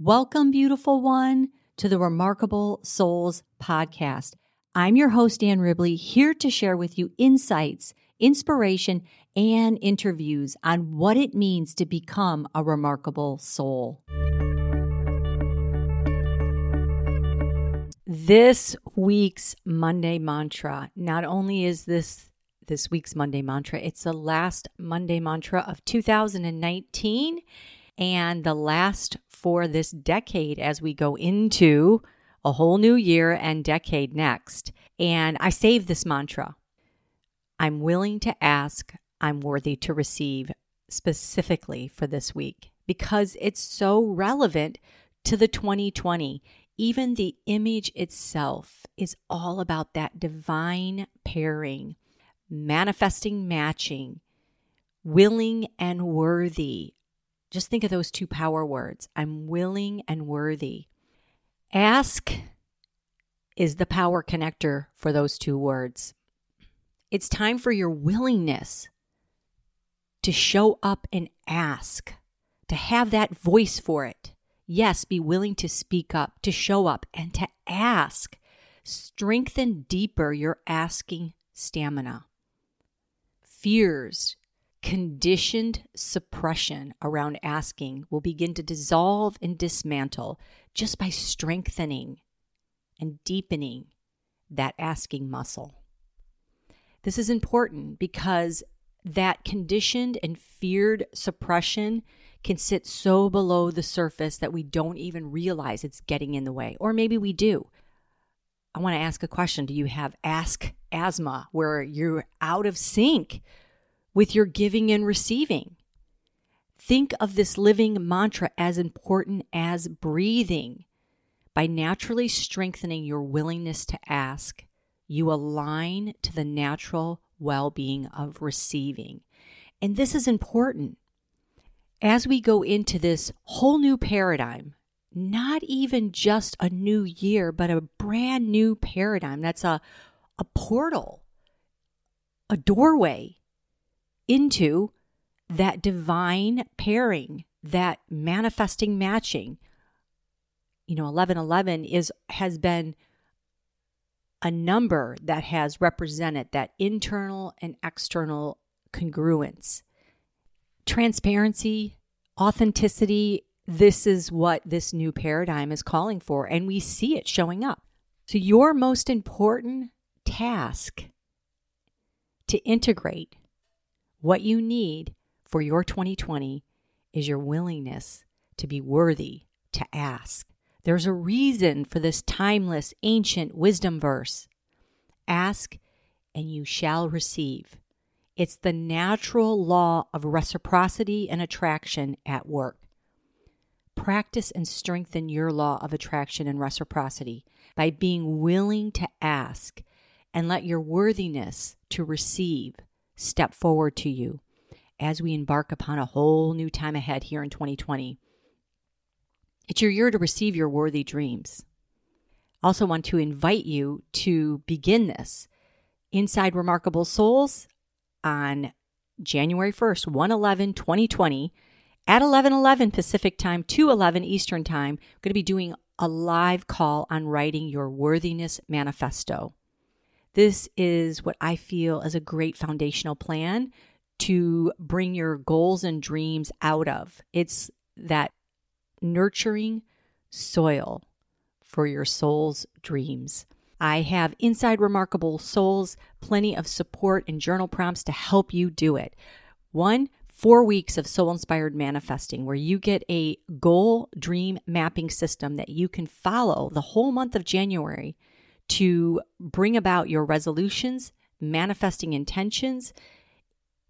Welcome, beautiful one, to the Remarkable Souls podcast. I'm your host, Ann Ribley, here to share with you insights, inspiration, and interviews on what it means to become a remarkable soul. This week's Monday mantra, not only is this this week's Monday mantra, it's the last Monday mantra of 2019 and the last for this decade as we go into a whole new year and decade next. And I saved this mantra I'm willing to ask, I'm worthy to receive specifically for this week because it's so relevant to the 2020. Even the image itself is all about that divine pairing, manifesting matching, willing and worthy, just think of those two power words I'm willing and worthy. Ask is the power connector for those two words. It's time for your willingness to show up and ask, to have that voice for it. Yes, be willing to speak up, to show up, and to ask. Strengthen deeper your asking stamina. Fears, conditioned suppression around asking will begin to dissolve and dismantle just by strengthening and deepening that asking muscle. This is important because that conditioned and feared suppression can sit so below the surface that we don't even realize it's getting in the way. Or maybe we do. I want to ask a question Do you have ask asthma where you're out of sync with your giving and receiving. Think of this living mantra as important as breathing. By naturally strengthening your willingness to ask, you align to the natural well being of receiving. And this is important. As we go into this whole new paradigm, not even just a new year, but a brand new paradigm that's a, a portal, a doorway into that divine pairing, that manifesting matching. You know, 1111 is has been a number that has represented that internal and external congruence. Transparency, authenticity, this is what this new paradigm is calling for, and we see it showing up. So, your most important task to integrate what you need for your 2020 is your willingness to be worthy to ask. There's a reason for this timeless, ancient wisdom verse Ask and you shall receive. It's the natural law of reciprocity and attraction at work. Practice and strengthen your law of attraction and reciprocity by being willing to ask and let your worthiness to receive step forward to you as we embark upon a whole new time ahead here in 2020. It's your year to receive your worthy dreams. I also, want to invite you to begin this inside Remarkable Souls on January 1st, 111 2020 at 1111 Pacific time, 211 Eastern time. I'm going to be doing a live call on writing your worthiness manifesto. This is what I feel is a great foundational plan to bring your goals and dreams out of. It's that nurturing soil for your soul's dreams. I have Inside Remarkable Souls, plenty of support and journal prompts to help you do it. One, four weeks of soul inspired manifesting where you get a goal dream mapping system that you can follow the whole month of January to bring about your resolutions, manifesting intentions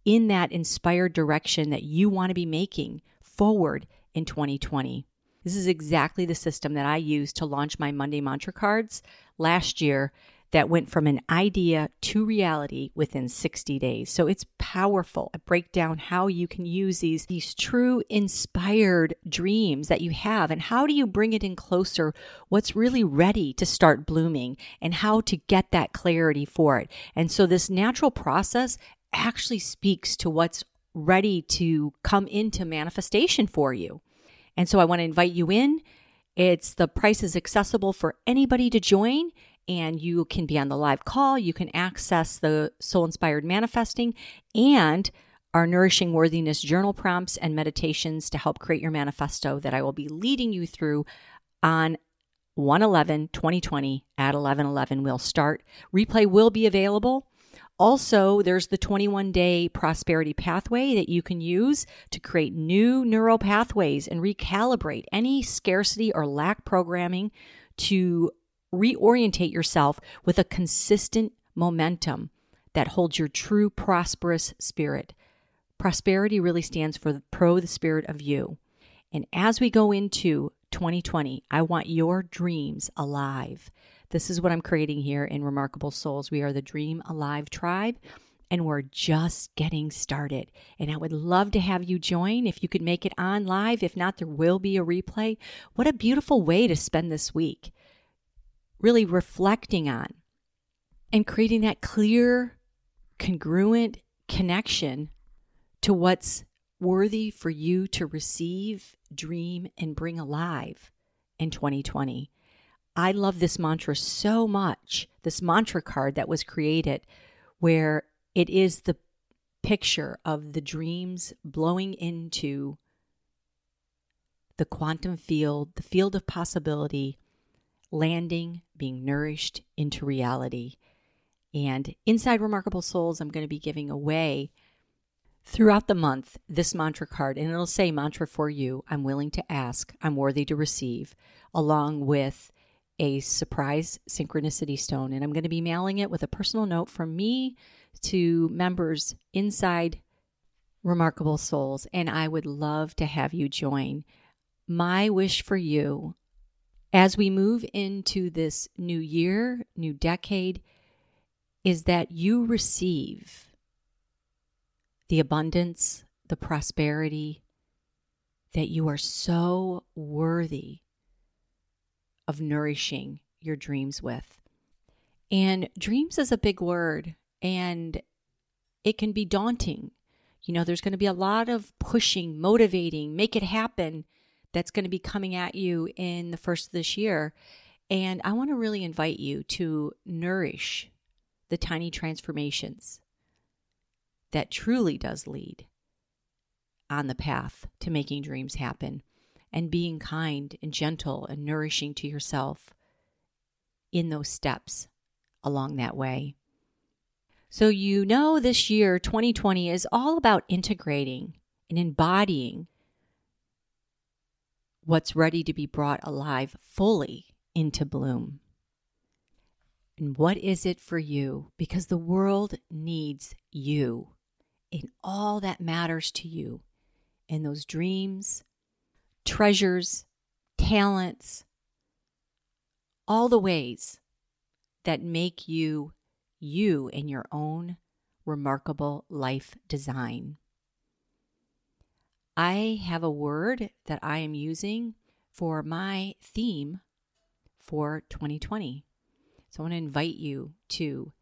in that inspired direction that you want to be making forward in 2020. This is exactly the system that I used to launch my Monday Mantra cards last year that went from an idea to reality within 60 days. So it's powerful. I break down how you can use these these true inspired dreams that you have and how do you bring it in closer what's really ready to start blooming and how to get that clarity for it. And so this natural process actually speaks to what's ready to come into manifestation for you. And so I want to invite you in. It's the price is accessible for anybody to join and you can be on the live call. You can access the soul inspired manifesting and our nourishing worthiness journal prompts and meditations to help create your manifesto that I will be leading you through on 111 2020 at 1111 will start. Replay will be available. Also, there's the 21 day prosperity pathway that you can use to create new neural pathways and recalibrate any scarcity or lack programming to reorientate yourself with a consistent momentum that holds your true prosperous spirit. Prosperity really stands for the pro the spirit of you. And as we go into 2020, I want your dreams alive. This is what I'm creating here in Remarkable Souls. We are the Dream Alive tribe and we're just getting started. And I would love to have you join if you could make it on live. If not, there will be a replay. What a beautiful way to spend this week. Really reflecting on and creating that clear, congruent connection to what's worthy for you to receive, dream, and bring alive in 2020. I love this mantra so much, this mantra card that was created, where it is the picture of the dreams blowing into the quantum field, the field of possibility, landing, being nourished into reality. And inside Remarkable Souls, I'm going to be giving away throughout the month this mantra card, and it'll say mantra for you I'm willing to ask, I'm worthy to receive, along with a surprise synchronicity stone. And I'm going to be mailing it with a personal note from me to members inside Remarkable Souls. And I would love to have you join. My wish for you as we move into this new year, new decade, is that you receive the abundance, the prosperity that you are so worthy of nourishing your dreams with. And dreams is a big word and it can be daunting. You know, there's going to be a lot of pushing, motivating, make it happen that's going to be coming at you in the first of this year. And I want to really invite you to nourish the tiny transformations that truly does lead on the path to making dreams happen and being kind and gentle and nourishing to yourself in those steps along that way. So, you know, this year, 2020, is all about integrating and embodying what's ready to be brought alive fully into bloom. And what is it for you? Because the world needs you in all that matters to you in those dreams, treasures, talents, all the ways that make you you in your own remarkable life design. I have a word that I am using for my theme for 2020. So I want to invite you to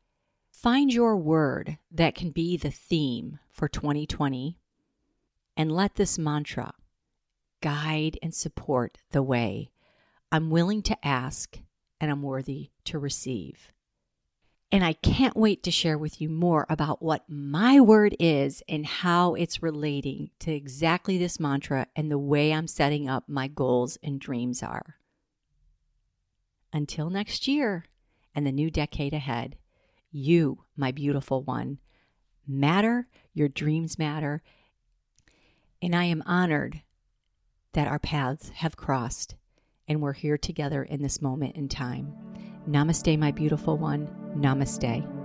find your word that can be the theme for 2020 and let this mantra guide, and support the way. I'm willing to ask and I'm worthy to receive. And I can't wait to share with you more about what my word is and how it's relating to exactly this mantra and the way I'm setting up my goals and dreams are. Until next year and the new decade ahead, you, my beautiful one, matter, your dreams matter, and I am honored that our paths have crossed and we're here together in this moment in time. Namaste, my beautiful one. Namaste.